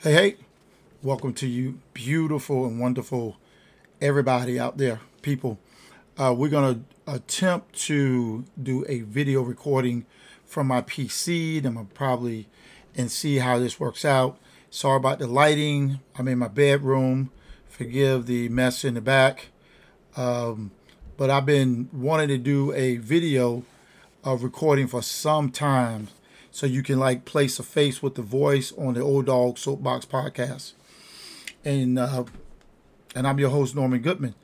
Hey, hey, welcome to you, beautiful and wonderful everybody out there, people. Uh, we're going to attempt to do a video recording from my PC. I'm going to probably and see how this works out. Sorry about the lighting. I'm in my bedroom. Forgive the mess in the back. Um, but I've been wanting to do a video of recording for some time so you can like place a face with the voice on the Old Dog Soapbox podcast. And uh, and I'm your host Norman Goodman,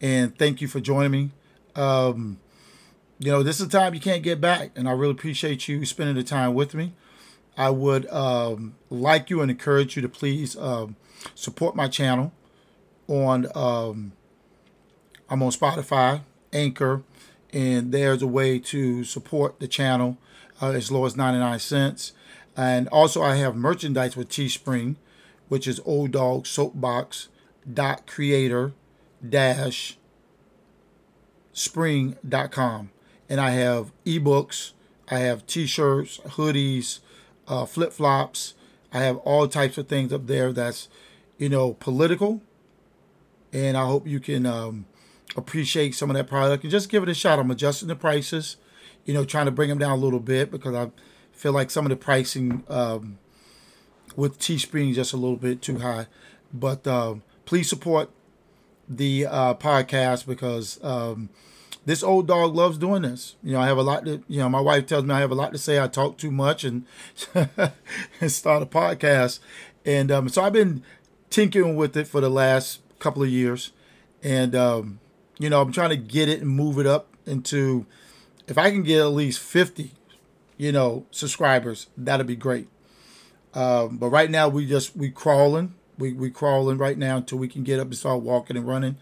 and thank you for joining me. Um, you know, this is a time you can't get back, and I really appreciate you spending the time with me. I would um, like you and encourage you to please um, support my channel on. Um, I'm on Spotify, Anchor, and there's a way to support the channel uh, as low as 99 cents. And also, I have merchandise with Teespring, which is Old Dog Soapbox dot creator dash spring.com. And I have ebooks, I have t shirts, hoodies, uh, flip flops. I have all types of things up there that's, you know, political. And I hope you can um, appreciate some of that product and just give it a shot. I'm adjusting the prices you know, trying to bring them down a little bit because I feel like some of the pricing um, with Teespring is just a little bit too high. But uh, please support the uh, podcast because um, this old dog loves doing this. You know, I have a lot to, you know, my wife tells me I have a lot to say. I talk too much and, and start a podcast. And um, so I've been tinkering with it for the last couple of years. And, um, you know, I'm trying to get it and move it up into if I can get at least 50, you know, subscribers, that'd be great. Um, but right now we just we crawling, we we crawling right now until we can get up and start walking and running,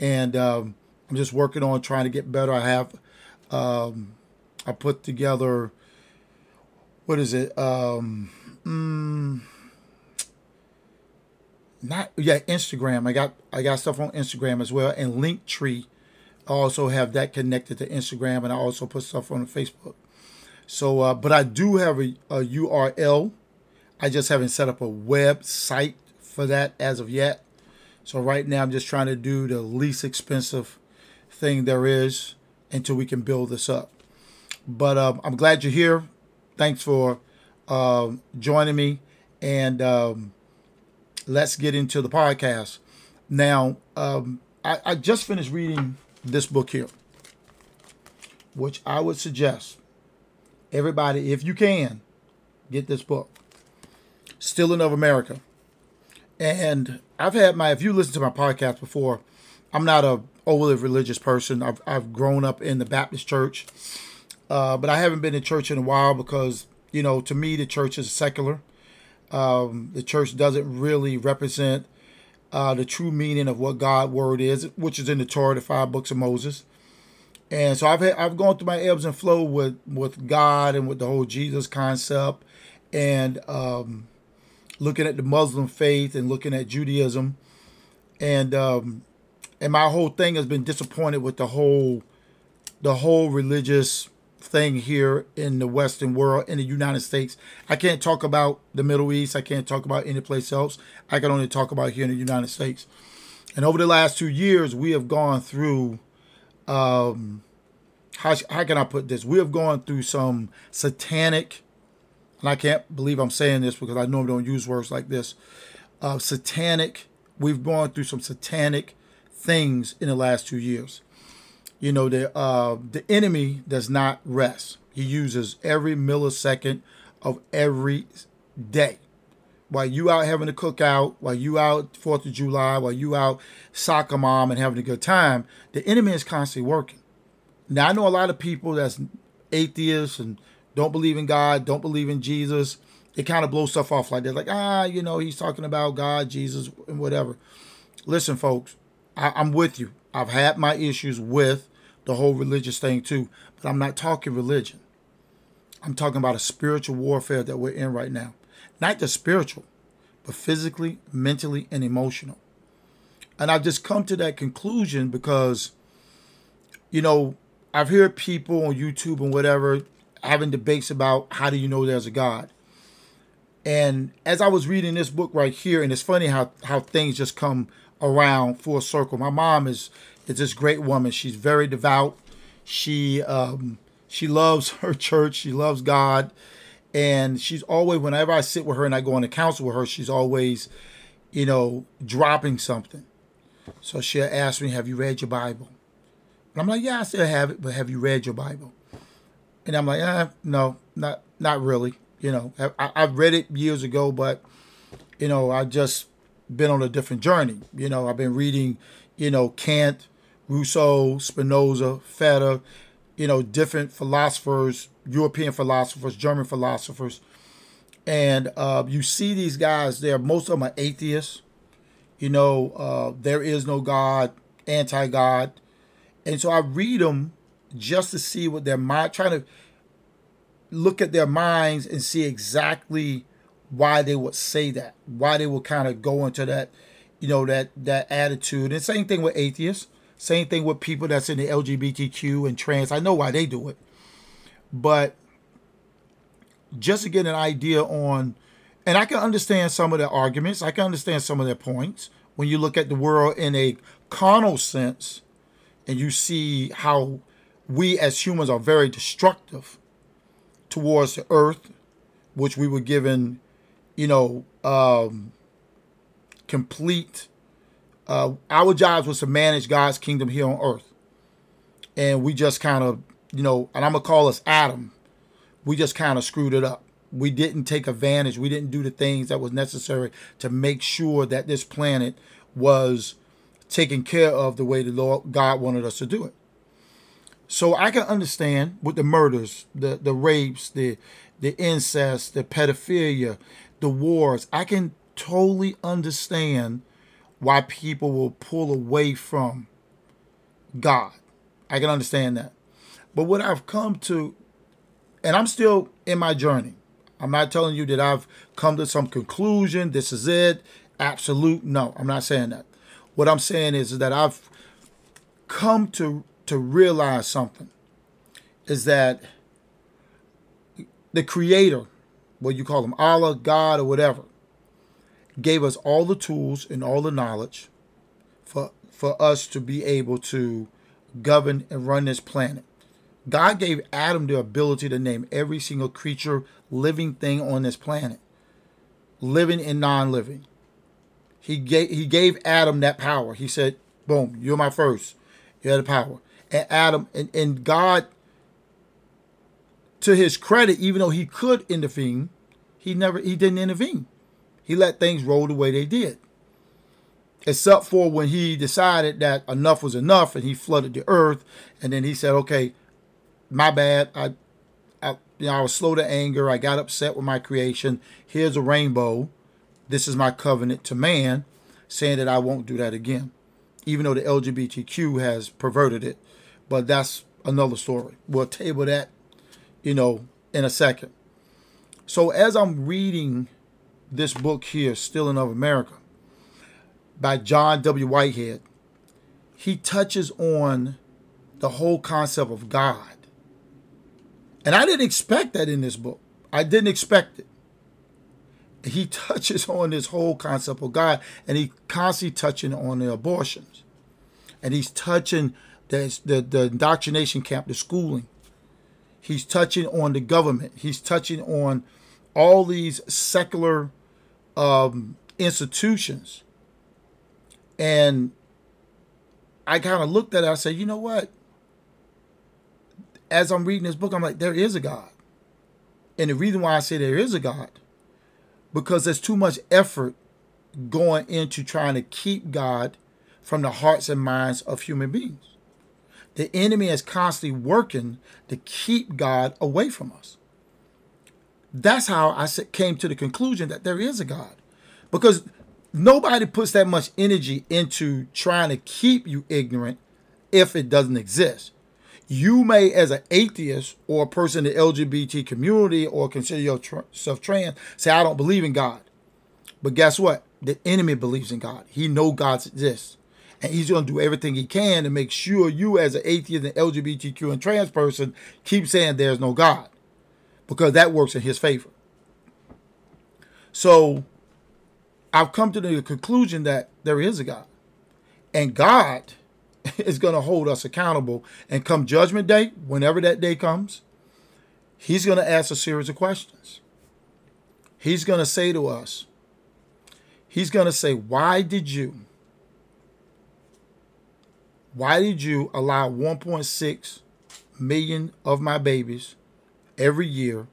and um, I'm just working on trying to get better. I have, um, I put together, what is it? Um, mm, not yeah, Instagram. I got I got stuff on Instagram as well, and Linktree I also have that connected to Instagram, and I also put stuff on Facebook. So, uh, but I do have a, a URL. I just haven't set up a website for that as of yet. So right now, I'm just trying to do the least expensive thing there is until we can build this up. But um, I'm glad you're here. Thanks for um, joining me, and um, let's get into the podcast. Now, um, I, I just finished reading this book here, which I would suggest everybody, if you can, get this book, Stealing of America. And I've had my, if you listen to my podcast before, I'm not a overly religious person. I've, I've grown up in the Baptist church, uh, but I haven't been in church in a while because, you know, to me, the church is secular. Um, the church doesn't really represent uh, the true meaning of what God word is, which is in the Torah, the five books of Moses. And so I've had, I've gone through my ebbs and flow with with God and with the whole Jesus concept, and um, looking at the Muslim faith and looking at Judaism, and um, and my whole thing has been disappointed with the whole the whole religious thing here in the Western world, in the United States. I can't talk about the Middle East. I can't talk about any place else. I can only talk about here in the United States. And over the last two years, we have gone through, um, how, how can I put this? We have gone through some satanic, and I can't believe I'm saying this because I normally don't use words like this. Uh, satanic, we've gone through some satanic things in the last two years you know the uh, the enemy does not rest. He uses every millisecond of every day. While you out having a cookout, while you out Fourth of July, while you out soccer mom and having a good time, the enemy is constantly working. Now I know a lot of people that's atheists and don't believe in God, don't believe in Jesus. They kind of blow stuff off like that, like ah, you know, he's talking about God, Jesus, and whatever. Listen, folks, I, I'm with you. I've had my issues with the whole religious thing too. But I'm not talking religion. I'm talking about a spiritual warfare that we're in right now. Not just spiritual, but physically, mentally, and emotional. And I've just come to that conclusion because, you know, I've heard people on YouTube and whatever having debates about how do you know there's a God. And as I was reading this book right here, and it's funny how how things just come around full circle. My mom is is this great woman. She's very devout. She um, she loves her church. She loves God, and she's always whenever I sit with her and I go on a council with her, she's always, you know, dropping something. So she'll ask me, "Have you read your Bible?" And I'm like, "Yeah, I still have it, but have you read your Bible?" And I'm like, eh, "No, not not really." You know, I, I've read it years ago, but you know, I just been on a different journey. You know, I've been reading, you know, Kant, Rousseau, Spinoza, Fichte, you know, different philosophers, European philosophers, German philosophers. And uh, you see these guys there, most of them are atheists. You know, uh, there is no God, anti God. And so I read them just to see what their mind, trying to look at their minds and see exactly why they would say that, why they would kind of go into that, you know, that that attitude. And same thing with atheists, same thing with people that's in the LGBTQ and trans. I know why they do it, but just to get an idea on, and I can understand some of their arguments. I can understand some of their points when you look at the world in a carnal sense, and you see how we as humans are very destructive towards the earth, which we were given, you know, um, complete. Uh, our jobs was to manage God's kingdom here on earth, and we just kind of, you know, and I'm gonna call us Adam. We just kind of screwed it up. We didn't take advantage. We didn't do the things that was necessary to make sure that this planet was taken care of the way the Lord God wanted us to do it. So I can understand with the murders, the the rapes, the the incest, the pedophilia, the wars. I can totally understand why people will pull away from God. I can understand that. But what I've come to, and I'm still in my journey. I'm not telling you that I've come to some conclusion. This is it. Absolute. No, I'm not saying that. What I'm saying is, is that I've come to to realize something is that the creator, what you call him, Allah, God, or whatever, gave us all the tools and all the knowledge for for us to be able to govern and run this planet. God gave Adam the ability to name every single creature, living thing on this planet, living and non-living. He gave he gave Adam that power. He said, "Boom, you're my first. You have the power." and Adam and, and God to his credit, even though he could intervene, he never he didn't intervene. He let things roll the way they did. Except for when he decided that enough was enough and he flooded the earth and then he said, Okay, my bad. I I you know I was slow to anger. I got upset with my creation. Here's a rainbow. This is my covenant to man, saying that I won't do that again. Even though the LGBTQ has perverted it but that's another story. We'll table that, you know, in a second. So as I'm reading this book here, Stealing of America, by John W. Whitehead, he touches on the whole concept of God. And I didn't expect that in this book. I didn't expect it. He touches on this whole concept of God, and he constantly touching on the abortions. And he's touching the, the, the indoctrination camp, the schooling. He's touching on the government. He's touching on all these secular um, institutions. And I kind of looked at it. I said, you know what? As I'm reading this book, I'm like, there is a God. And the reason why I say there is a God, because there's too much effort going into trying to keep God from the hearts and minds of human beings. The enemy is constantly working to keep God away from us. That's how I came to the conclusion that there is a God. Because nobody puts that much energy into trying to keep you ignorant if it doesn't exist. You may, as an atheist or a person in the LGBT community or consider yourself trans, say, I don't believe in God. But guess what? The enemy believes in God. He knows God exists and he's going to do everything he can to make sure you, as an atheist and LGBTQ and trans person, keep saying there's no God, because that works in his favor. So I've come to the conclusion that there is a God. And God is going to hold us accountable. And come judgment day, whenever that day comes, He's going to ask a series of questions. He's going to say to us, He's going to say, Why did you? Why did you allow 1.6 million of my babies every year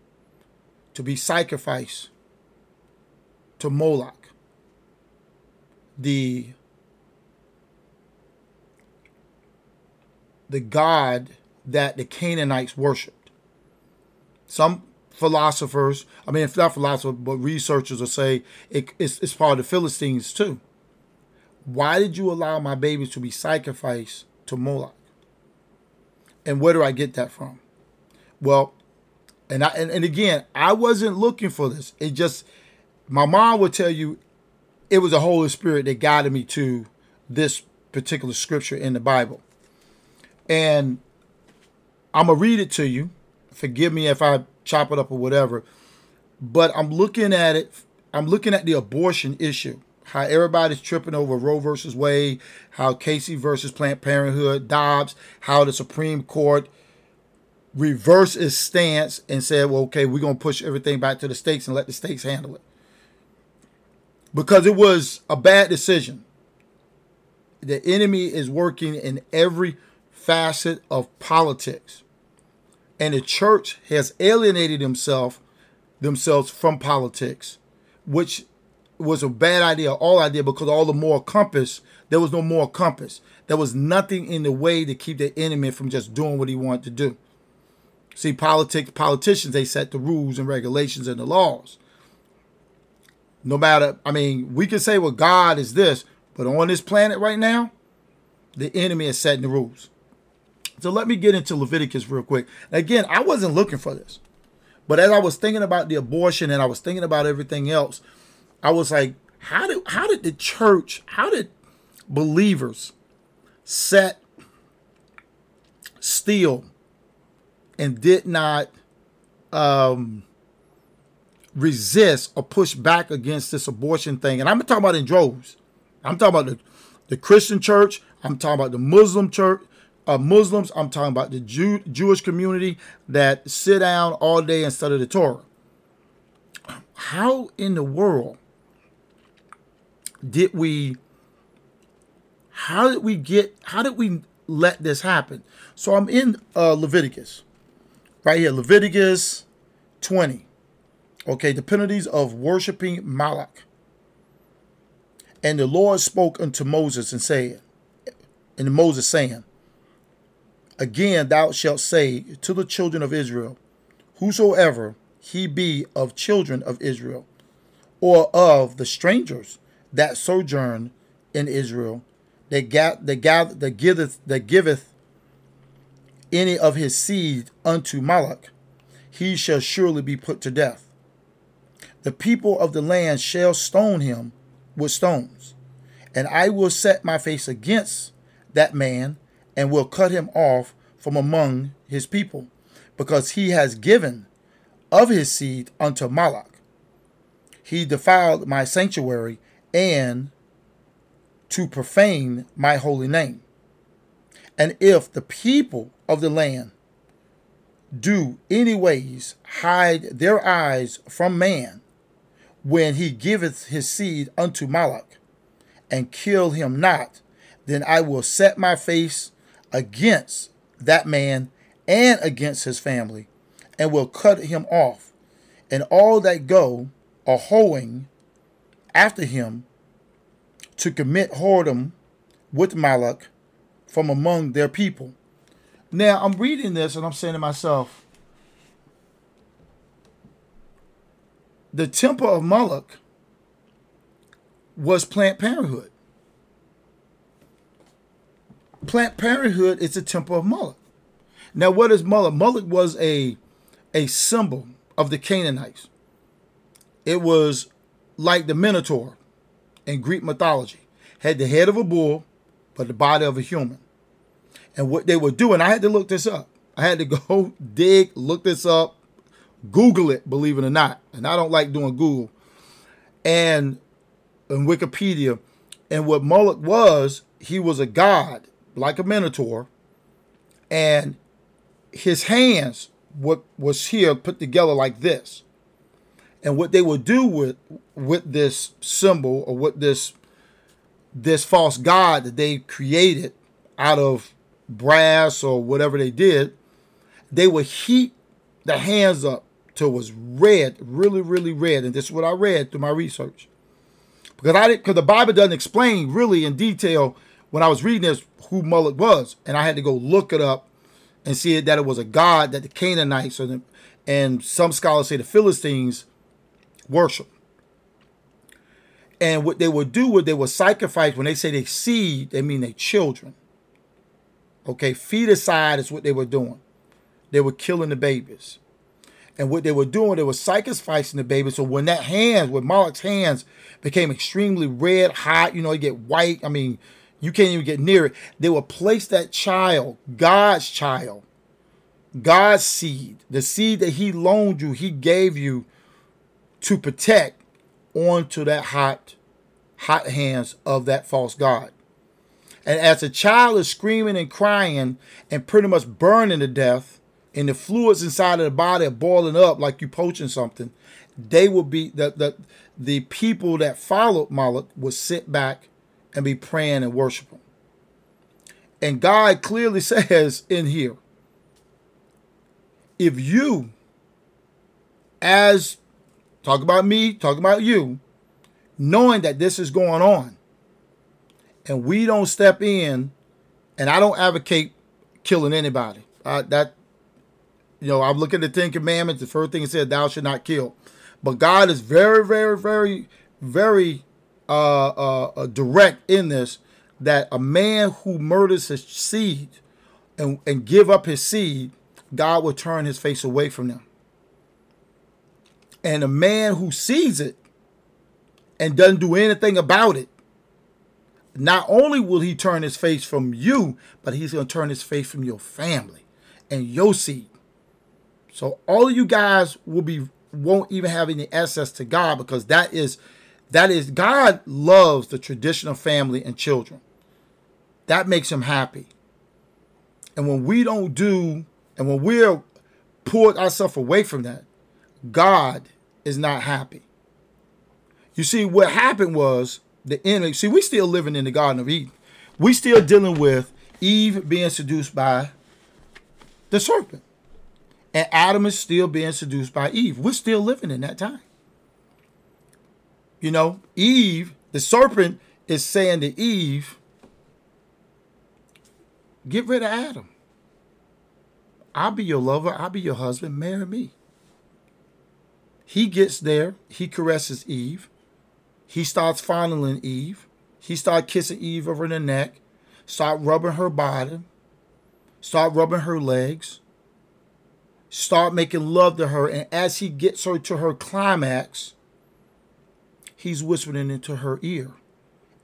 to be sacrificed to Moloch, the the god that the Canaanites worshipped. Some philosophers, I mean, if not philosophers, but researchers will say it, it's, it's part of the Philistines too. Why did you allow my babies to be sacrificed to Moloch? And where do I get that from? Well, and I and, and again, I wasn't looking for this. It just my mom would tell you it was the Holy Spirit that guided me to this particular scripture in the Bible. And I'm gonna read it to you. Forgive me if I chop it up or whatever. But I'm looking at it, I'm looking at the abortion issue. How everybody's tripping over Roe versus Wade, how Casey versus Planned Parenthood, Dobbs, how the Supreme Court reversed its stance and said, well, okay, we're going to push everything back to the states and let the states handle it. Because it was a bad decision. The enemy is working in every facet of politics. And the church has alienated himself themselves from politics, which was a bad idea, all idea, because all the moral compass, there was no moral compass. There was nothing in the way to keep the enemy from just doing what he wanted to do. See, politics, politicians, they set the rules and regulations and the laws. No matter, I mean, we can say, well, God is this, but on this planet right now, the enemy is setting the rules. So let me get into Leviticus real quick. Again, I wasn't looking for this. But as I was thinking about the abortion and I was thinking about everything else, I was like, how did how did the church, how did believers set still and did not um, resist or push back against this abortion thing? And I'm talking about in droves. I'm talking about the, the Christian church. I'm talking about the Muslim church uh, Muslims. I'm talking about the Jew, Jewish community that sit down all day and study the Torah. How in the world did we? How did we get? How did we let this happen? So I'm in uh, Leviticus, right here, Leviticus 20. Okay, the penalties of worshiping Moloch. And the Lord spoke unto Moses and said, and Moses saying, Again, thou shalt say to the children of Israel, Whosoever he be of children of Israel, or of the strangers that sojourn in Israel, that, ga- that, gather, that, giveth, that giveth any of his seed unto Moloch, he shall surely be put to death. The people of the land shall stone him with stones, and I will set my face against that man and will cut him off from among his people, because he has given of his seed unto Moloch. He defiled my sanctuary and to profane my holy name. And if the people of the land do anyways hide their eyes from man when he giveth his seed unto Moloch, and kill him not, then I will set my face against that man and against his family, and will cut him off, and all that go a hoeing after him to commit whoredom with Moloch from among their people. Now I'm reading this and I'm saying to myself, the temple of Moloch was Planned Parenthood. Planned Parenthood is the temple of Moloch. Now, what is Moloch? Moloch was a, a symbol of the Canaanites. It was like the Minotaur in Greek mythology. Had the head of a bull, but the body of a human. And what they were doing, I had to look this up. I had to go dig, look this up, Google it, believe it or not. And I don't like doing Google. and in Wikipedia. And what Moloch was, he was a god, like a minotaur, and his hands what was here put together like this. And what they would do with with this symbol or with this this false god that they created out of brass or whatever they did, they would heat the hands up till it was red, really, really red. And this is what I read through my research. Because I didn't because the Bible doesn't explain really in detail when I was reading this who Moloch was. And I had to go look it up and see that it was a god that the Canaanites the, and some scholars say the Philistines worship. And what they would do was they would sacrifice, when they say they seed, they mean their children. Okay, feticide is what they were doing. They were killing the babies. And what they were doing, they were sacrificing the babies. So when that hands, when Moloch's hands became extremely red, hot, you know, you get white. I mean, you can't even get near it. They would place that child, God's child, God's seed, the seed that He loaned you, He gave you to protect onto that hot, hot hands of that false God. And as the child is screaming and crying and pretty much burning to death, and the fluids inside of the body are boiling up like you poaching something, they will be the the the people that followed Moloch would sit back and be praying and worshiping. And God clearly says in here, if you, as talk about me, talk about you, knowing that this is going on, and we don't step in, and I don't advocate killing anybody. Uh, that you know, I'm looking at the Ten Commandments. The first thing it said, "Thou should not kill," but God is very, very, very, very uh, uh, uh, direct in this. That a man who murders his seed and, and give up his seed, God will turn his face away from them. And a man who sees it and doesn't do anything about it, not only will he turn his face from you, but he's going to turn his face from your family and your seed. So all of you guys will be won't even have any access to God because that is that is God loves the traditional family and children. That makes him happy. And when we don't do and when we're pulled ourselves away from that, God is not happy. You see, what happened was the enemy. See, we still living in the Garden of Eden. We still dealing with Eve being seduced by the serpent. And Adam is still being seduced by Eve. We're still living in that time. You know, Eve, the serpent is saying to Eve, get rid of Adam. I'll be your lover. I'll be your husband. Marry me. He gets there. He caresses Eve. He starts fondling Eve. He starts kissing Eve over the neck. Start rubbing her body, Start rubbing her legs. Start making love to her. And as he gets her to her climax, he's whispering into her ear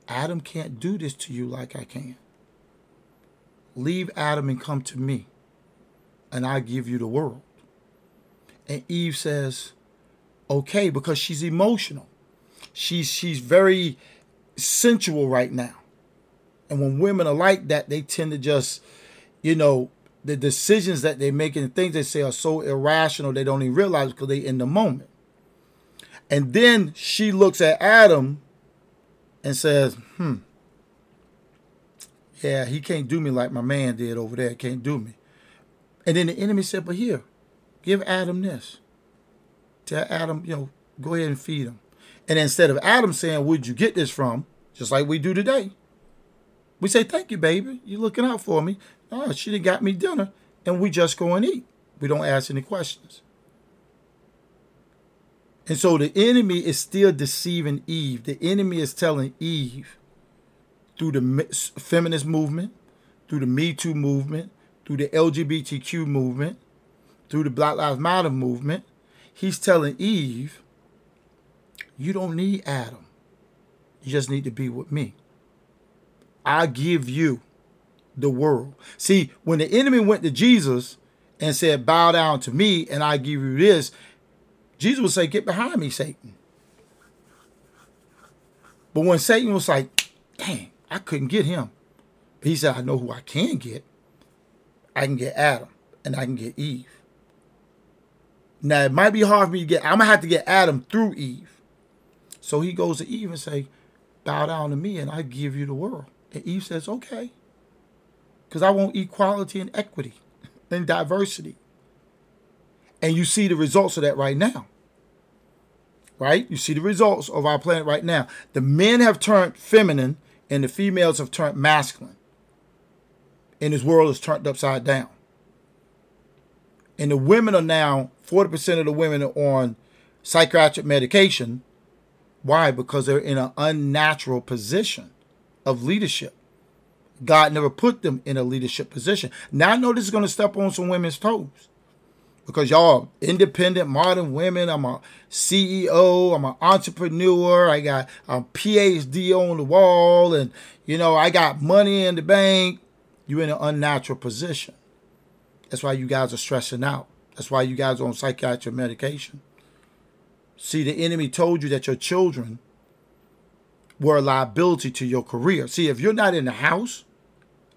Adam can't do this to you like I can. Leave Adam and come to me, and I give you the world. And Eve says, okay, because she's emotional. She's she's very sensual right now. And when women are like that, they tend to just, you know, the decisions that they make and things they say are so irrational they don't even realize because they in the moment. And then she looks at Adam and says, hmm, yeah, he can't do me like my man did over there. Can't do me. And then the enemy said, but here, give Adam this. Tell Adam, you know, go ahead and feed him. And instead of Adam saying, where'd you get this from? Just like we do today. We say, thank you, baby. You're looking out for me. Oh, she done got me dinner. And we just go and eat. We don't ask any questions. And so the enemy is still deceiving Eve. The enemy is telling Eve through the feminist movement, through the Me Too movement, through the LGBTQ movement, through the Black Lives Matter movement, he's telling Eve, you don't need Adam. You just need to be with me. I give you the world. See, when the enemy went to Jesus and said, Bow down to me and I give you this, Jesus would say, Get behind me, Satan. But when Satan was like, dang, I couldn't get him. He said, I know who I can get. I can get Adam and I can get Eve. Now it might be hard for me to get. I'm gonna have to get Adam through Eve. So he goes to Eve and say, "Bow down to me, and I give you the world." And Eve says, "Okay," because I want equality and equity and diversity. And you see the results of that right now. Right? You see the results of our planet right now. The men have turned feminine, and the females have turned masculine. And this world is turned upside down. And the women are now 40% of the women are on psychiatric medication. Why? Because they're in an unnatural position of leadership. God never put them in a leadership position. Now I know this is going to step on some women's toes. Because y'all independent modern women, I'm a CEO, I'm an entrepreneur, I got a PhD on the wall, and you know, I got money in the bank. You're in an unnatural position. That's why you guys are stressing out. That's why you guys are on psychiatric medication. See, the enemy told you that your children were a liability to your career. See, if you're not in the house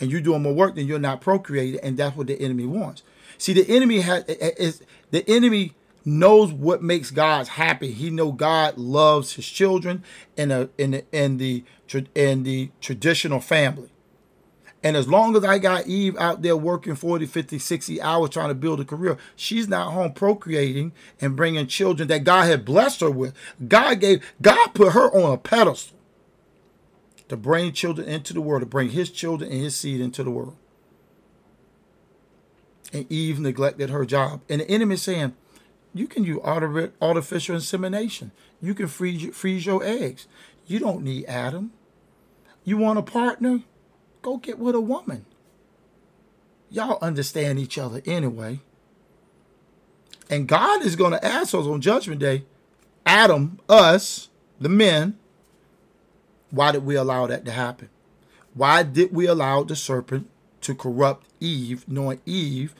and you're doing more work, then you're not procreating, and that's what the enemy wants. See, the enemy has eh, eh, is the enemy knows what makes God happy. He know God loves his children in a in in the in the traditional family. And as long as I got Eve out there working 40, 50, 60 hours trying to build a career, she's not home procreating and bringing children that God had blessed her with. God gave, God put her on a pedestal to bring children into the world, to bring his children and his seed into the world. And Eve neglected her job. And the enemy is saying, you can use artificial insemination. You can freeze, freeze your eggs. You don't need Adam. You want a partner? Go get with a woman. Y'all understand each other anyway. And God is going to ask us on Judgment Day, Adam, us, the men, why did we allow that to happen? Why did we allow the serpent to corrupt Eve, knowing Eve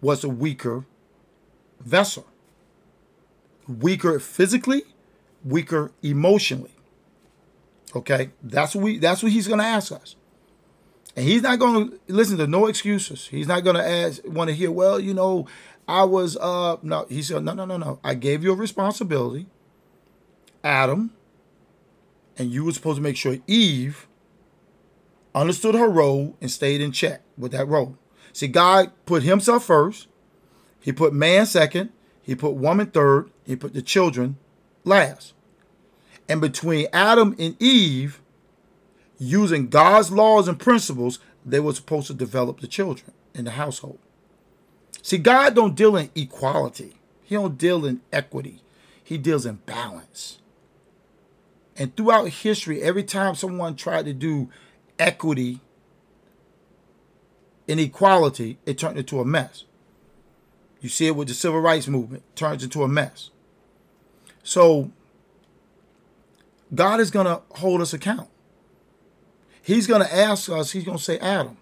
was a weaker vessel? Weaker physically, weaker emotionally. Okay, that's what we that's what he's gonna ask us. And he's not going to listen to no excuses. He's not going to ask, want to hear, well, you know, I was, uh, no. He said, no, no, no, no. I gave you a responsibility, Adam, and you were supposed to make sure Eve understood her role and stayed in check with that role. See, God put himself first. He put man second. He put woman third. He put the children last. And between Adam and Eve, using God's laws and principles, they were supposed to develop the children in the household. See, God don't deal in equality. He don't deal in equity. He deals in balance. And throughout history, every time someone tried to do equity and equality, it turned into a mess. You see it with the civil rights movement, turns into a mess. So God is going to hold us account. He's going to ask us, he's going to say, Adam,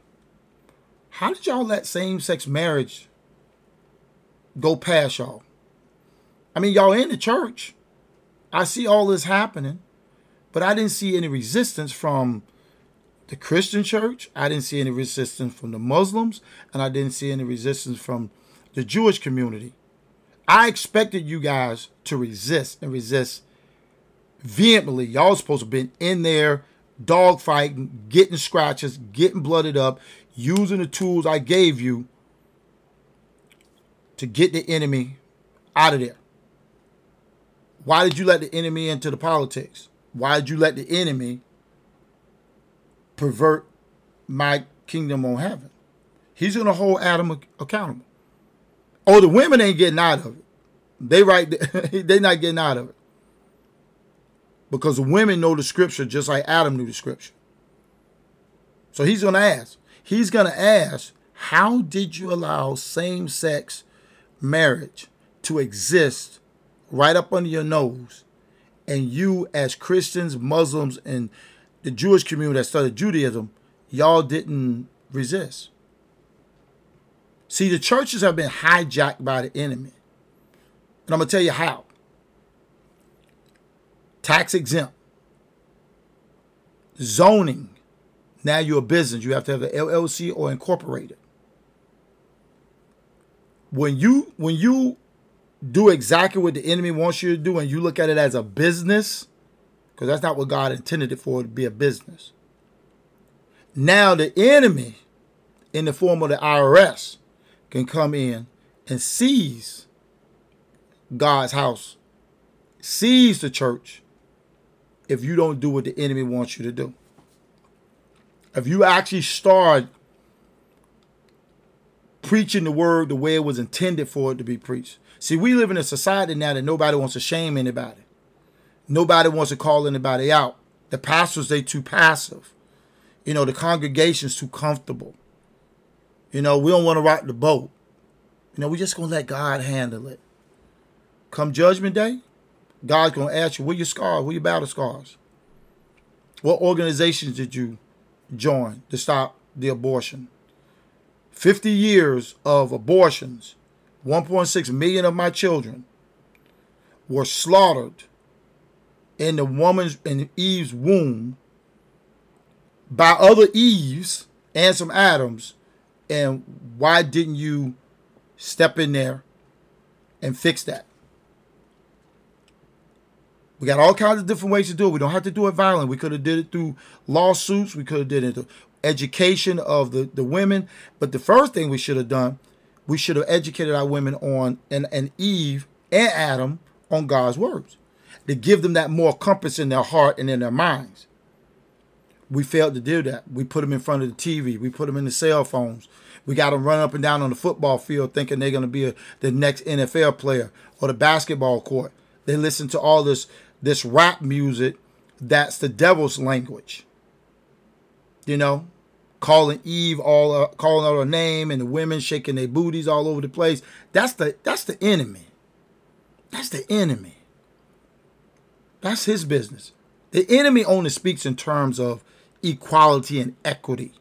how did y'all let same sex marriage go past y'all? I mean, y'all in the church. I see all this happening, but I didn't see any resistance from the Christian church. I didn't see any resistance from the Muslims, and I didn't see any resistance from the Jewish community. I expected you guys to resist and resist vehemently. Y'all supposed to have been in there dog fighting, getting scratches, getting blooded up, using the tools I gave you to get the enemy out of there. Why did you let the enemy into the politics? Why did you let the enemy pervert my kingdom on heaven? He's going to hold Adam accountable. Oh, the women ain't getting out of it. They right, they not getting out of it because women know the scripture just like Adam knew the scripture. So he's going to ask. He's going to ask, how did you allow same sex marriage to exist right up under your nose? And you, as Christians, Muslims, and the Jewish community that studied Judaism, y'all didn't resist. See, the churches have been hijacked by the enemy. And I'm going to tell you how tax exempt. zoning. Now you're a business. You have to have an LLC or incorporated. When you when you do exactly what the enemy wants you to do and you look at it as a business, because that's not what God intended it for to be a business. Now the enemy, in the form of the IRS, can come in and seize God's house, seize the church, if you don't do what the enemy wants you to do. If you actually start preaching the word the way it was intended for it to be preached. See, we live in a society now that nobody wants to shame anybody. Nobody wants to call anybody out. The pastors, they too passive. You know, the congregation's too comfortable. You know, we don't want to rock the boat. You know, we're just gonna let God handle it. Come judgment day, God's gonna ask you, where your scars? Where your battle scars? What organizations did you join to stop the abortion? 50 years of abortions, 1.6 million of my children were slaughtered in the woman's in Eve's womb by other Eves and some Adams. And why didn't you step in there and fix that? We got all kinds of different ways to do it. We don't have to do it violent. We could have did it through lawsuits. We could have did it through education of the, the women. But the first thing we should have done, we should have educated our women on and, and Eve and Adam on God's words to give them that more compass in their heart and in their minds. We failed to do that. We put them in front of the TV. We put them in the cell phones. We got them running up and down on the football field thinking they're going to be a, the next NFL player or the basketball court. They listen to all this this rap music that's the devil's language. You know, calling Eve all uh, calling out her name and the women shaking their booties all over the place. That's the that's the enemy. That's the enemy. That's his business. The enemy only speaks in terms of equality and equity.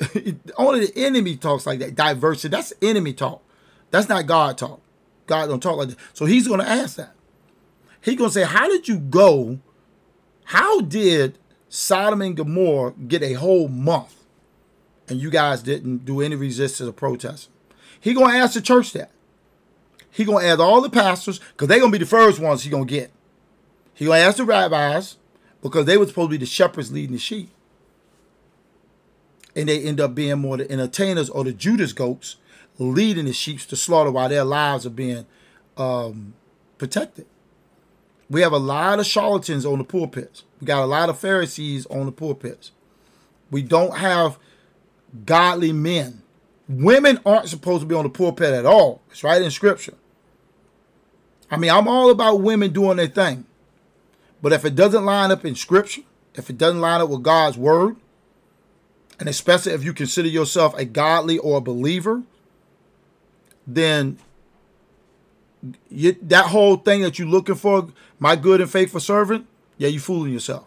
only the enemy talks like that. Diversity. That's enemy talk. That's not God talk. God don't talk like that. So he's going to ask that. He's going to say, "How did you go? How did Sodom and Gomorrah get a whole month, and you guys didn't do any resistance or protest?" He to ask the church that. He to ask all the pastors because they're going to be the first ones he to get. He to ask the rabbis because they were supposed to be the shepherds leading the sheep. And they end up being more the entertainers or the Judas goats leading the sheep to slaughter while their lives are being um, protected. We have a lot of charlatans on the pulpits. We got a lot of Pharisees on the pulpits. We don't have godly men. Women aren't supposed to be on the pulpit at all. It's right in scripture. I mean, I'm all about women doing their thing. But if it doesn't line up in scripture, if it doesn't line up with God's word, and especially if you consider yourself a godly or a believer, then you, that whole thing that you're looking for, my good and faithful servant, yeah, you're fooling yourself.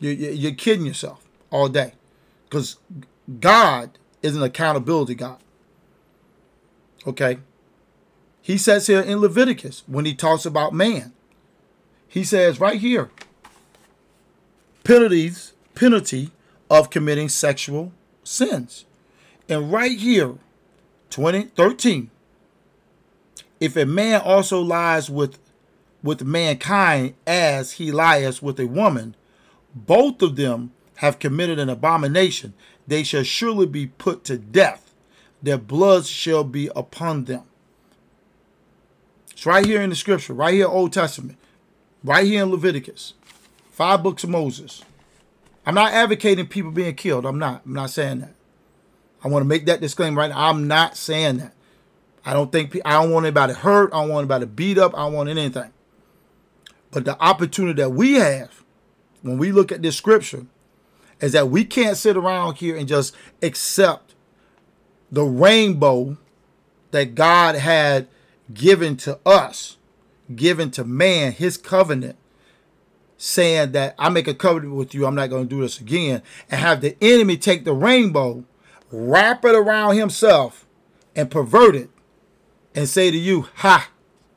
You, you, you're kidding yourself all day. Because God is an accountability God. Okay? He says here in Leviticus when he talks about man, he says right here, penalties, penalty of committing sexual sins. And right here, 2013, if a man also lies with with mankind as he lies with a woman, both of them have committed an abomination. They shall surely be put to death. Their blood shall be upon them. It's right here in the scripture, right here, Old Testament right here in Leviticus, five books of Moses. I'm not advocating people being killed. I'm not. I'm not saying that. I want to make that disclaimer right now. I'm not saying that. I don't think I don't want anybody hurt. I don't want anybody beat up. I don't want anything. But the opportunity that we have when we look at this scripture is that we can't sit around here and just accept the rainbow that God had given to us given to man, his covenant, saying that I make a covenant with you, I'm not going to do this again, and have the enemy take the rainbow, wrap it around himself, and pervert it, and say to you, Ha,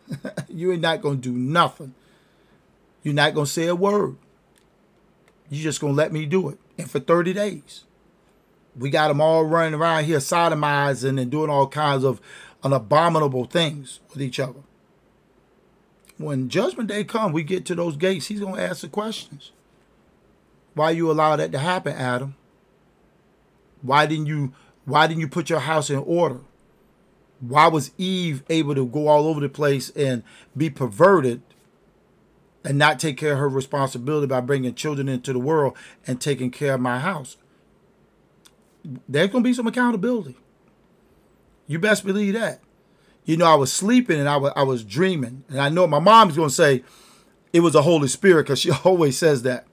you ain't not going to do nothing. You're not going to say a word. You're just gonna let me do it. And for 30 days. We got them all running around here sodomizing and doing all kinds of abominable things with each other. When judgment day come, we get to those gates, he's gonna ask the questions. Why you allow that to happen, Adam? Why didn't you why didn't you put your house in order? Why was Eve able to go all over the place and be perverted and not take care of her responsibility by bringing children into the world and taking care of my house? There's going to be some accountability. You best believe that. You know, I was sleeping and I was, I was dreaming. And I know my mom's going to say it was a Holy Spirit because she always says that.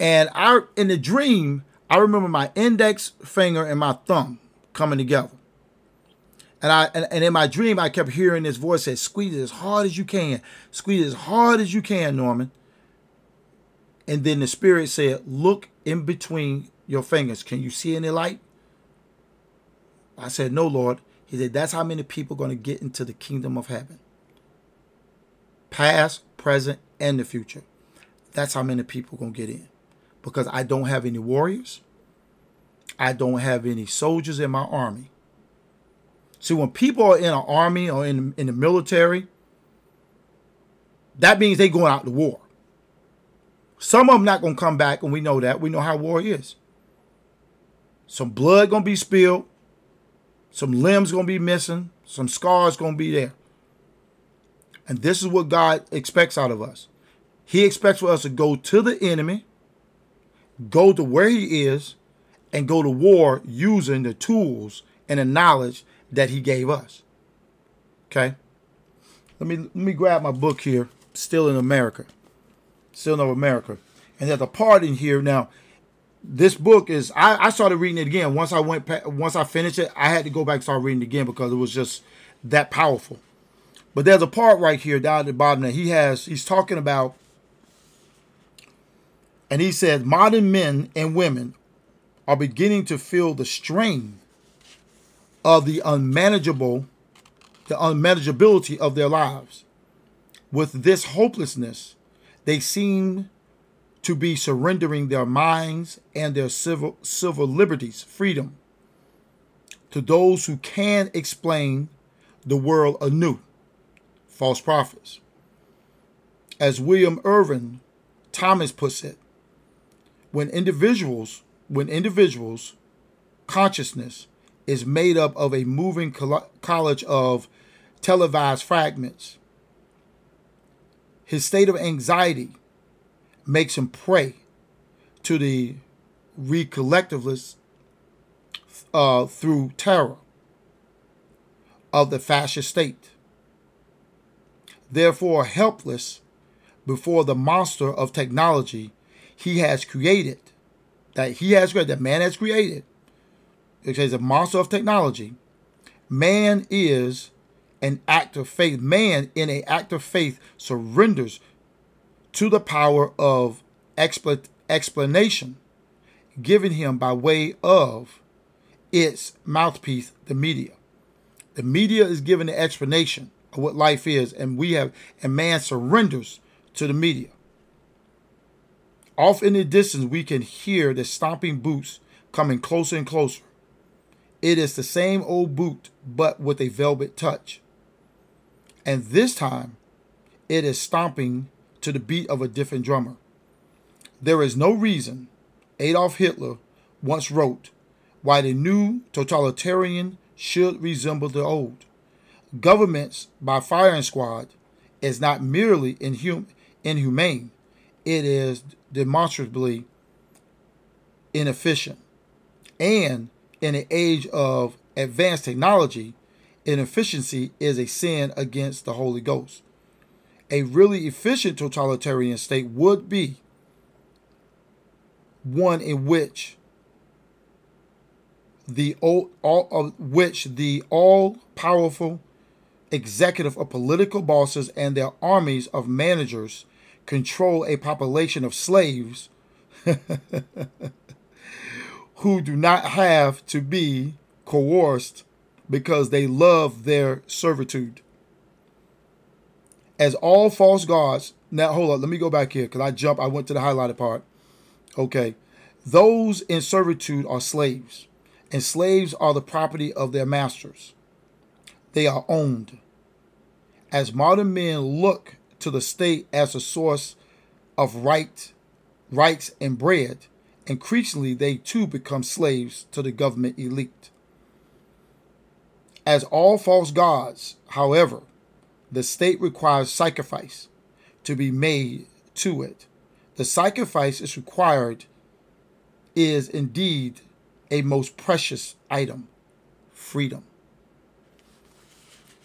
And I, in the dream, I remember my index finger and my thumb coming together. And I and, and, in my dream, I kept hearing this voice say, "Squeeze as hard as you can. Squeeze as hard as you can, Norman." And then the spirit said, "Look in between your fingers. Can you see any light?" I said, "No, Lord." He said, "That's how many people are going to get into the kingdom of heaven. Past, present, and the future. That's how many people are going to get in." Because I don't have any warriors. I don't have any soldiers in my army. See, when people are in an army or in, in the military, that means they going out to war. Some of them not going to come back, and we know that. We know how war is. Some blood going to be spilled. Some limbs going to be missing. Some scars going to be there. And this is what God expects out of us. He expects for us to go to the enemy, go to where he is, and go to war using the tools and the knowledge that he gave us. Okay? Let me let me grab my book here, Stealing America. Stealing America. And there's a part in here now. This book is I, I started reading it again. Once I went once I finished it, I had to go back and start reading it again because it was just that powerful. But there's a part right here down at the bottom that he has, he's talking about, and he says modern men and women are beginning to feel the strain of the unmanageable, the unmanageability of their lives. With this hopelessness, they seem to be surrendering their minds and their civil, civil liberties, freedom, to those who can explain the world anew, false prophets. As William Irvin Thomas puts it, when individuals, when individuals' consciousness is made up of a moving college of televised fragments. His state of anxiety makes him prey to the recollectivists uh, through terror of the fascist state. Therefore, helpless before the monster of technology he has created, that he has created, that man has created, it says a monster of technology. Man is an act of faith. Man, in an act of faith, surrenders to the power of expl- explanation given him by way of its mouthpiece, the media. The media is given the explanation of what life is, and we have, and man surrenders to the media. Off in the distance, we can hear the stomping boots coming closer and closer. It is the same old boot, but with a velvet touch. And this time, it is stomping to the beat of a different drummer. There is no reason, Adolf Hitler once wrote, why the new totalitarian should resemble the old. Governments by firing squad is not merely inhum- inhumane, it is demonstrably inefficient. And in an age of advanced technology, inefficiency is a sin against the Holy Ghost. A really efficient totalitarian state would be one in which the all, all of which the all powerful executive of political bosses and their armies of managers control a population of slaves who do not have to be coerced because they love their servitude. As all false gods, now hold on, let me go back here because I jump, I went to the highlighted part. Okay. Those in servitude are slaves, and slaves are the property of their masters. They are owned. As modern men look to the state as a source of right, rights and bread, increasingly they too become slaves to the government elite. As all false gods, however, the state requires sacrifice to be made to it. The sacrifice is required is indeed a most precious item freedom.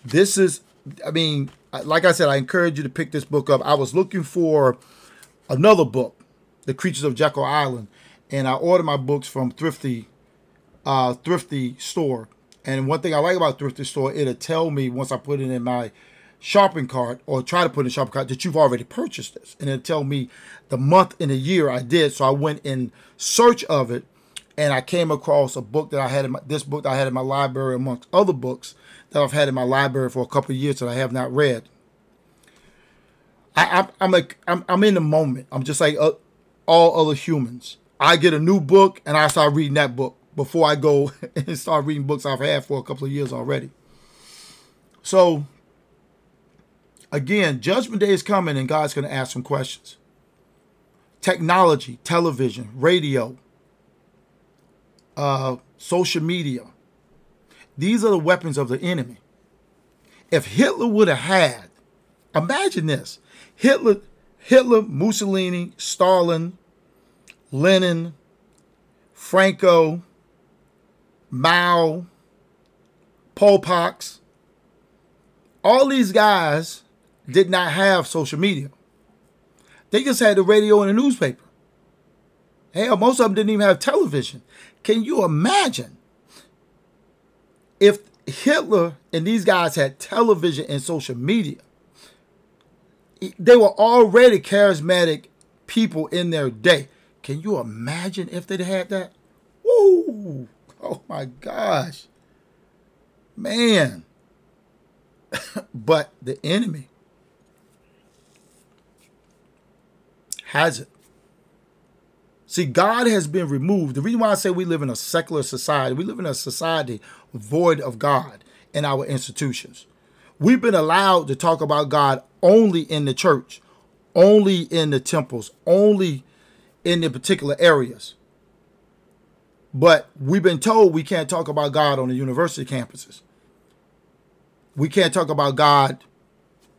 This is, I mean, like I said, I encourage you to pick this book up. I was looking for another book, The Creatures of Jekyll Island, and I ordered my books from Thrifty, uh, Thrifty store. And one thing I like about Thrifty store, it'll tell me once I put it in my shopping cart or try to put in a shopping cart that you've already purchased this. And it'll tell me the month and the year I did. So I went in search of it and I came across a book that I had in my, this book that I had in my library amongst other books that I've had in my library for a couple of years that I have not read. I, am like I'm, I'm in the moment. I'm just like uh, all other humans. I get a new book and I start reading that book before I go and start reading books I've had for a couple of years already. So again, judgment day is coming and God's going to ask some questions. Technology, television, radio, uh, social media. These are the weapons of the enemy. If Hitler would have had, imagine this Hitler, Hitler, Mussolini, Stalin, Lenin, Franco, Mao, Pol Pot, all these guys did not have social media. They just had the radio and the newspaper. Hell, most of them didn't even have television. Can you imagine if Hitler and these guys had television and social media? They were already charismatic people in their day. Can you imagine if they'd had that? Woo! Oh my gosh. Man. but the enemy has it. See, God has been removed. The reason why I say we live in a secular society, we live in a society void of God in our institutions. We've been allowed to talk about God only in the church, only in the temples, only in the particular areas. But we've been told we can't talk about God on the university campuses. We can't talk about God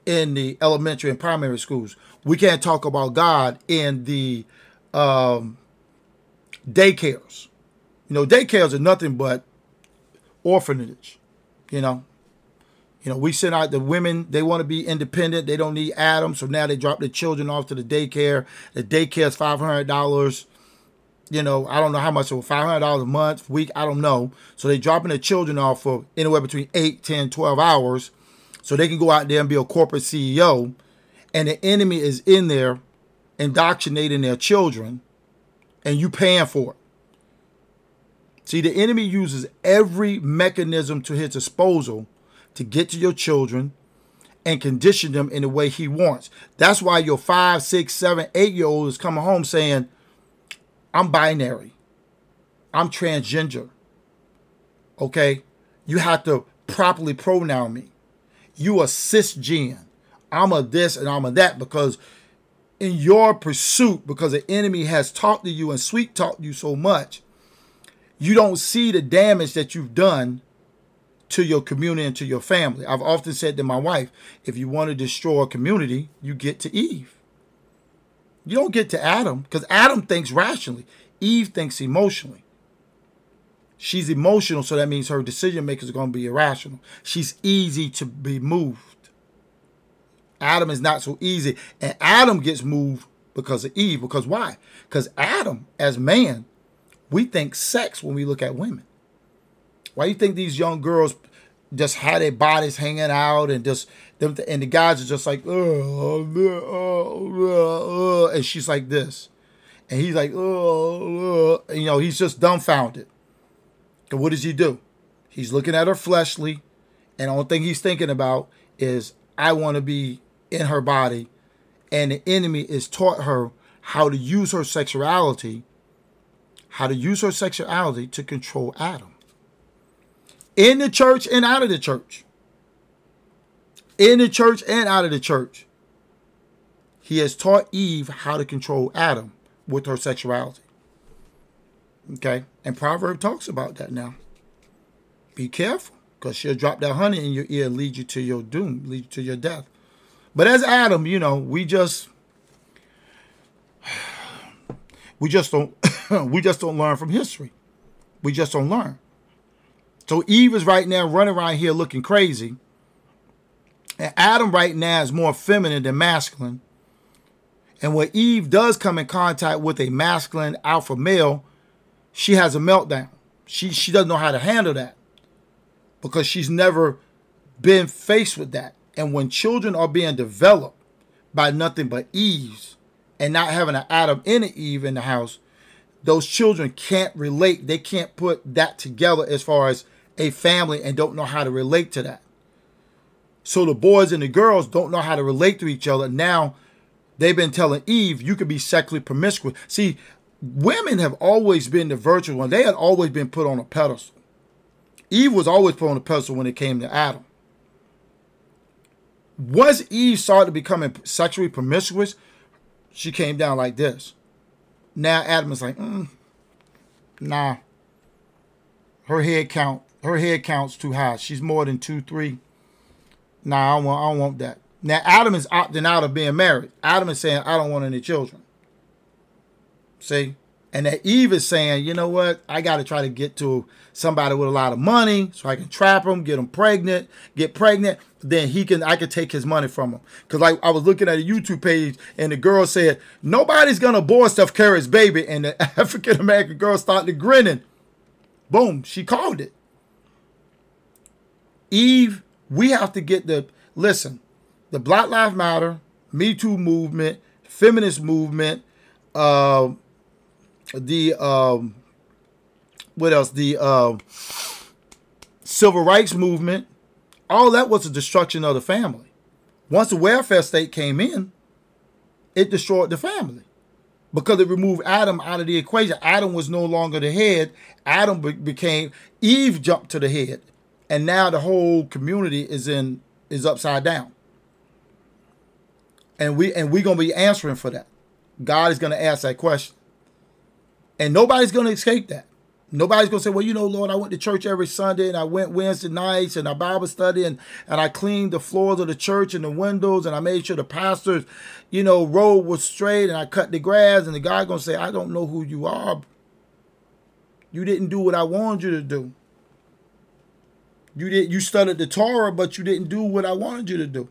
in the elementary and primary schools. We can't talk about God in the um, daycares. You know, daycares are nothing but orphanage. You know, you know, we send out the women. They want to be independent. They don't need Adam, so now they drop their children off to the daycare. The daycare is five hundred dollars. You know, I don't know how much. Five hundred dollars a month, week. I don't know. So they dropping their children off for anywhere between 8, 10, 12 hours, so they can go out there and be a corporate CEO. And the enemy is in there indoctrinating their children and you paying for it. See, the enemy uses every mechanism to his disposal to get to your children and condition them in the way he wants. That's why your five, six, seven, eight year old is coming home saying, I'm binary. I'm transgender. Okay? You have to properly pronoun me. You a cisgen. I'm a this and I'm a that because in your pursuit because the enemy has talked to you and sweet talked you so much, you don't see the damage that you've done to your community and to your family. I've often said to my wife, if you want to destroy a community, you get to Eve. You don't get to Adam because Adam thinks rationally. Eve thinks emotionally. She's emotional, so that means her decision makers are going to be irrational. She's easy to be moved. Adam is not so easy. And Adam gets moved because of Eve. Because why? Because Adam, as man, we think sex when we look at women. Why do you think these young girls just had their bodies hanging out and just them and the guys are just like oh, oh, oh, and she's like this. And he's like oh, you know he's just dumbfounded. And what does he do? He's looking at her fleshly and the only thing he's thinking about is i want to be in her body, and the enemy is taught her how to use her sexuality, how to use her sexuality to control Adam. In the church and out of the church. In the church and out of the church. He has taught Eve how to control Adam with her sexuality. Okay? And Proverb talks about that now. Be careful, because she'll drop that honey in your ear and lead you to your doom, lead you to your death. But as Adam, you know, we just we just don't we just don't learn from history. We just don't learn. So Eve is right now running around here looking crazy. And Adam right now is more feminine than masculine. And when Eve does come in contact with a masculine alpha male, she has a meltdown. She she doesn't know how to handle that because she's never been faced with that. And when children are being developed by nothing but Eves and not having an Adam and an Eve in the house, those children can't relate. They can't put that together as far as a family and don't know how to relate to that. So the boys and the girls don't know how to relate to each other. Now they've been telling Eve, you could be sexually promiscuous. See, women have always been the virtuous one. They had always been put on a pedestal. Eve was always put on a pedestal when it came to Adam. Once Eve started becoming sexually promiscuous, she came down like this. Now Adam is like, mm, nah. Her head count, her head count's too high. She's more than two, three. Nah, I don't want, I don't want that. Now Adam is opting out of being married. Adam is saying, I don't want any children. See? And that Eve is saying, you know what? I got to try to get to somebody with a lot of money so I can trap him, get him pregnant, get pregnant. Then he can, I can take his money from him. Cause like I was looking at a YouTube page and the girl said, nobody's gonna abort Steph Curry's baby. And the African American girl started grinning. Boom, she called it. Eve, we have to get the, listen, the Black Lives Matter, Me Too movement, feminist movement, uh, the um, what else? The uh, civil rights movement. All that was a destruction of the family. Once the welfare state came in, it destroyed the family because it removed Adam out of the equation. Adam was no longer the head. Adam be- became Eve jumped to the head, and now the whole community is in is upside down. And we and we're gonna be answering for that. God is gonna ask that question. And nobody's to escape that. Nobody's to say, well, you know, Lord, I went to church every Sunday and I went Wednesday nights and I Bible study and, and I cleaned the floors of the church and the windows and I made sure the pastor's, you know, road was straight and I cut the grass. And the guy to say, I don't know who you are. You didn't do what I wanted you to do. You did you studied the Torah, but you didn't do what I wanted you to do.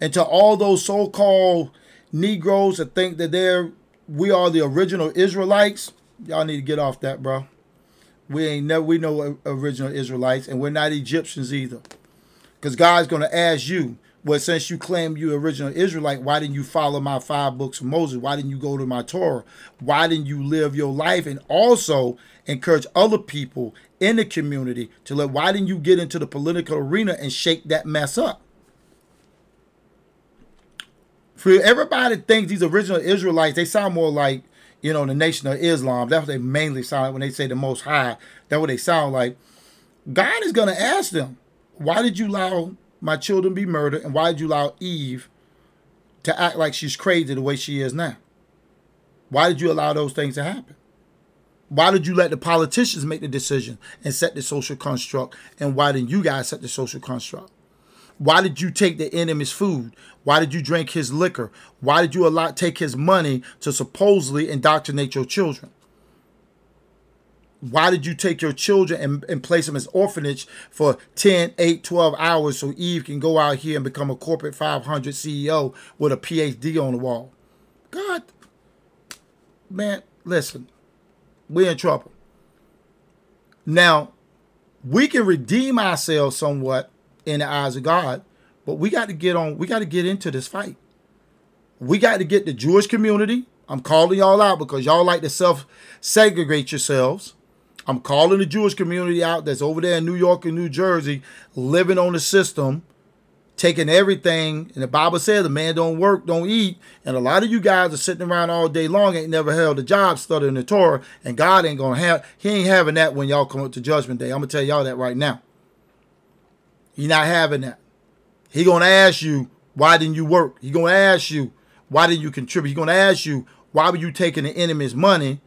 And to all those so-called Negroes that think that they're we are the original Israelites, y'all need to get off that, bro. We ain't never we know original Israelites, and we're not Egyptians either. Because God's gonna ask you, well, since you claim you original Israelite, why didn't you follow my five books of Moses? Why didn't you go to my Torah? Why didn't you live your life and also encourage other people in the community to let why didn't you get into the political arena and shake that mess up? For everybody thinks these original Israelites, they sound more like you know, the Nation of Islam. That's what they mainly sound like when they say the Most High. That's what they sound like. God is going to ask them, why did you allow my children be murdered, and why did you allow Eve to act like she's crazy the way she is now? Why did you allow those things to happen? Why did you let the politicians make the decision and set the social construct? And why didn't you guys set the social construct? Why did you take the enemy's food? Why did you drink his liquor? Why did you allow take his money to supposedly indoctrinate your children? Why did you take your children and, and place them as orphanage for 10, 8, 12 hours so Eve can go out here and become a corporate 500 CEO with a PhD on the wall? God, man, listen, we're in trouble. Now, we can redeem ourselves somewhat in the eyes of God. But we got to get on, we got to get into this fight. We got to get the Jewish community. I'm calling y'all out because y'all like to self segregate yourselves. I'm calling the Jewish community out that's over there in New York and New Jersey living on the system, taking everything. And the Bible says the man don't work, don't eat. And a lot of you guys are sitting around all day long, ain't never held a job, studying the Torah, and God ain't gonna have He ain't having that when y'all come up to judgment day. I'm gonna tell y'all that right now. He not having that. He gonna ask you, why didn't you work? He gonna ask you, why didn't you contribute? He gonna ask you, why were you taking the enemy's money?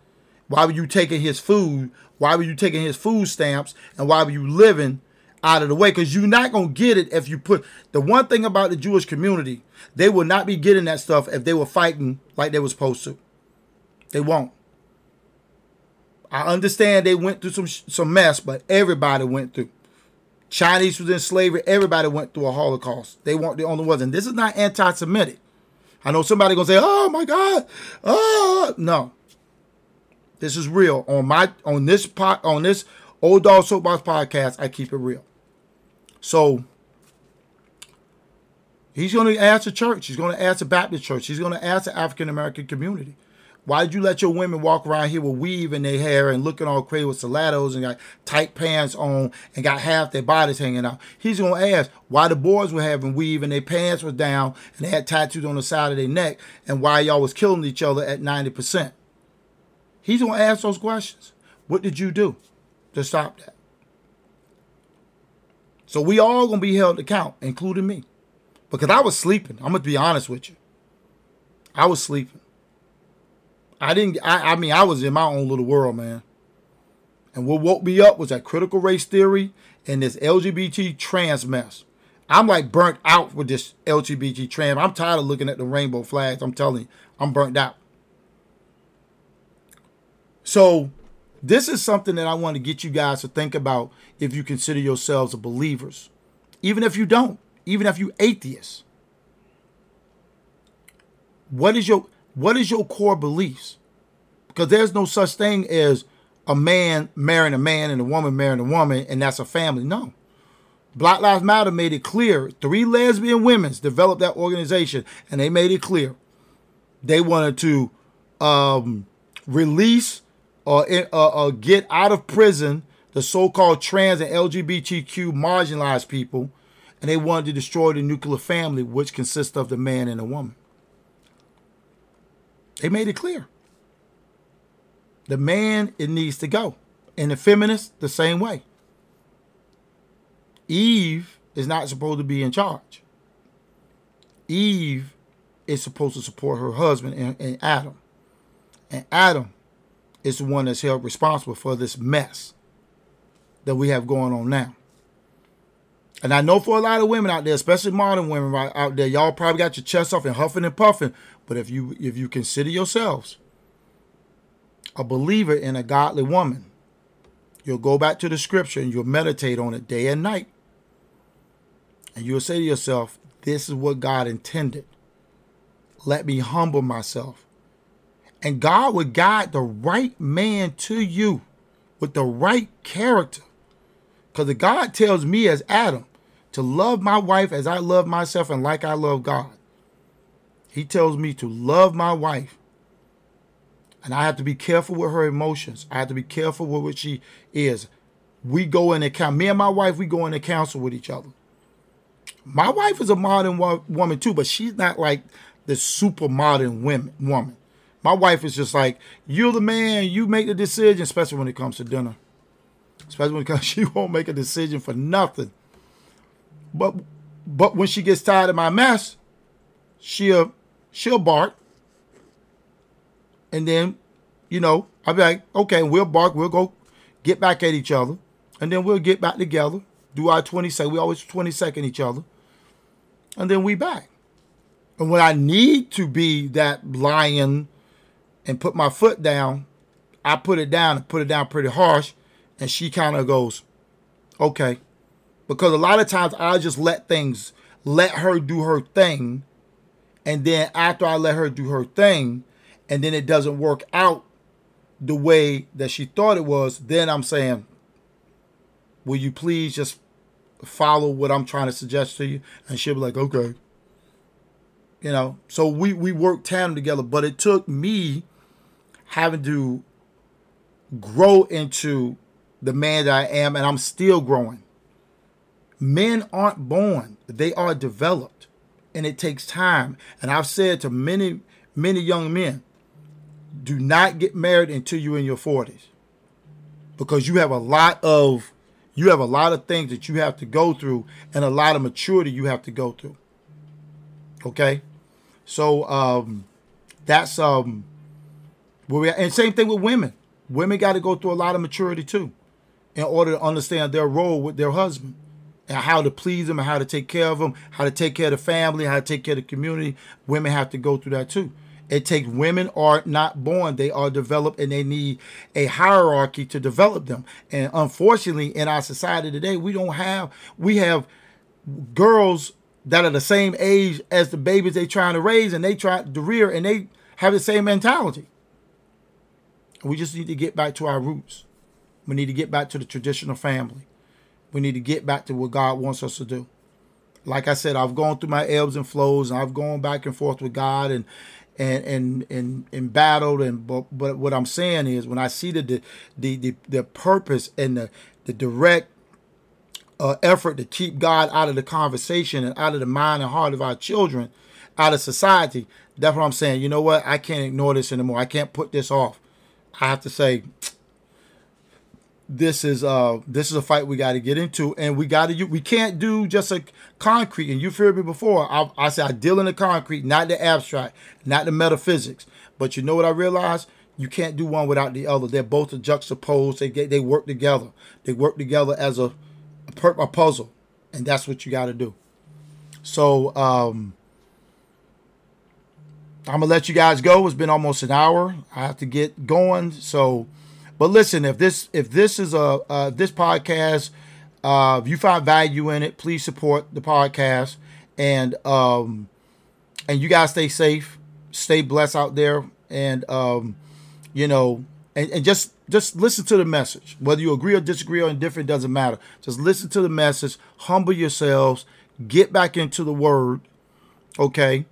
Why were you taking his food? Why were you taking his food stamps? And why were you living out of the way? Because you're not going to get it if you put the one thing about the Jewish community, they will not be getting that stuff if they were fighting like they were supposed to. They won't. I understand they went through some some mess, but everybody went through. Chinese was in slavery. Everybody went through a Holocaust. They weren't the only ones. And this is not anti-Semitic. I know somebody gonna say, "Oh my God," oh no. This is real. On my on this pot on this old dog soapbox podcast, I keep it real. So he's going to ask the church. He's going to ask the Baptist church. He's going to ask the African American community. Why did you let your women walk around here with weave in their hair and looking all crazy with stilettos and got tight pants on and got half their bodies hanging out? He's gonna ask why the boys were having weave and their pants was down and they had tattoos on the side of their neck and why y'all was killing each other at 90%. He's going to ask those questions. What did you do to stop that? So we all going to be held account, including me. Because I was sleeping. I'm going to be honest with you. I was sleeping. I didn't, I, I mean, I was in my own little world, man. And what woke me up was that critical race theory and this LGBT trans mess. I'm like burnt out with this LGBT trans. I'm tired of looking at the rainbow flags. I'm telling you, I'm burnt out. So, this is something that I want to get you guys to think about if you consider yourselves believers. Even if you don't, even if you atheists. What is your what is your core beliefs? Because there's no such thing as a man marrying a man and a woman marrying a woman and that's a family. No. Black Lives Matter made it clear. Three lesbian women developed that organization and they made it clear. They wanted to um, release or, get out of prison the so-called trans and LGBTQ marginalized people, and they wanted to destroy the nuclear family, which consists of the man and the woman. They made it clear. The man, it needs to go. And the feminists, the same way. Eve is not supposed to be in charge. Eve is supposed to support her husband and, and Adam. And Adam is the one that's held responsible for this mess that we have going on now. And I know for a lot of women out there, especially modern women right out there, y'all probably got your chest off and huffing and puffing. But if you if you consider yourselves a believer in a godly woman, you'll go back to the scripture and you'll meditate on it day and night. And you'll say to yourself, this is what God intended. Let me humble myself and God would guide the right man to you with the right character. Because the God tells me as Adam to love my wife as I love myself and like I love God. He tells me to love my wife. And I have to be careful with her emotions. I have to be careful with what she is. We go in and me and my wife, we go in and counsel with each other. My wife is a modern woman too, but she's not like the super modern women, woman. My wife is just like, you're the man, you make the decision, especially when it comes to dinner. Especially when it comes, she won't make a decision for nothing. But but when she gets tired of my mess, she'll she'll bark. And then, you know, I'll be like, okay, we'll bark, we'll go get back at each other, and then we'll get back together, do our 20 second. We always 20 second each other. And then we back. And when I need to be that lion and put my foot down, I put it down and put it down pretty harsh. And she kind of goes, okay. Because a lot of times I just let things, let her do her thing. And then after I let her do her thing, and then it doesn't work out the way that she thought it was, then I'm saying, will you please just follow what I'm trying to suggest to you? And she'll be like, okay. You know, so we, we worked tandem together, but it took me having to grow into the man that I am, and I'm still growing. Men aren't born, they are developed. And it takes time. And I've said to many, many young men, do not get married until you're in your 40s. Because you have a lot of you have a lot of things that you have to go through and a lot of maturity you have to go through. Okay? So um that's um where and same thing with women. Women got to go through a lot of maturity too in order to understand their role with their husband and how to please them and how to take care of them, how to take care of the family, how to take care of the community. Women have to go through that too. It takes women are not born, they are developed and they need a hierarchy to develop them. And unfortunately, in our society today, we don't have, we have girls that are the same age as the babies they trying to raise and they try to rear and they have the same mentality. We just need to get back to our roots. We need to get back to the traditional family. We need to get back to what God wants us to do. Like I said, I've gone through my ebbs and flows, and I've gone back and forth with God and and and and, and battled. And but, but what I'm saying is, when I see the the the, the purpose and the the direct uh, effort to keep God out of the conversation and out of the mind and heart of our children, out of society, that's what I'm saying. You know what? I can't ignore this anymore. I can't put this off. I have to say, this is uh this is a fight we got to get into and we got to we can't do just a concrete and you've heard me before. I, I said I deal in the concrete not the abstract not the metaphysics but you know what I realized you can't do one without the other. They're both juxtaposed they get they work together. They work together as a a, a puzzle and that's what you got to do. So um I'm gonna let you guys go. It's been almost an hour. I have to get going. So but listen, if this if this is a uh, this podcast, uh, if you find value in it, please support the podcast. And um and you guys stay safe, stay blessed out there, and um you know and, and just just listen to the message. Whether you agree or disagree or indifferent doesn't matter. Just listen to the message, humble yourselves, get back into the word, okay?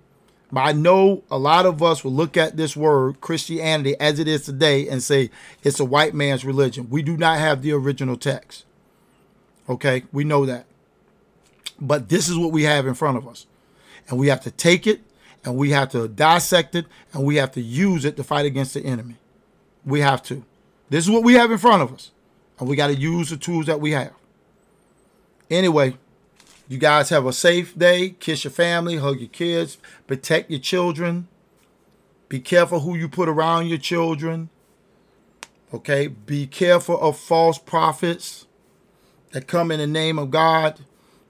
But I know a lot of us will look at this word, Christianity, as it is today and say it's a white man's religion. We do not have the original text. Okay, we know that. But this is what we have in front of us. And we have to take it and we have to dissect it and we have to use it to fight against the enemy. We have to. This is what we have in front of us. And we got to use the tools that we have. Anyway, you guys have a safe day. Kiss your family, hug your kids, protect your children. Be careful who you put around your children. Okay? Be careful of false prophets that come in the name of God.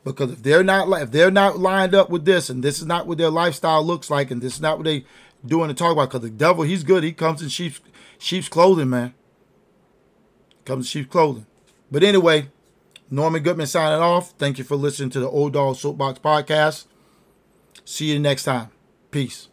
Because if they're not if they're not lined up with this, and this is not what their lifestyle looks like, and this is not what they doing to talk about, because the devil, he's good. He comes in sheep's sheep's clothing, man. Comes in sheep's clothing. But anyway, Norman Goodman signing off. Thank you for listening to the Old Dog Soapbox Podcast. See you next time. Peace.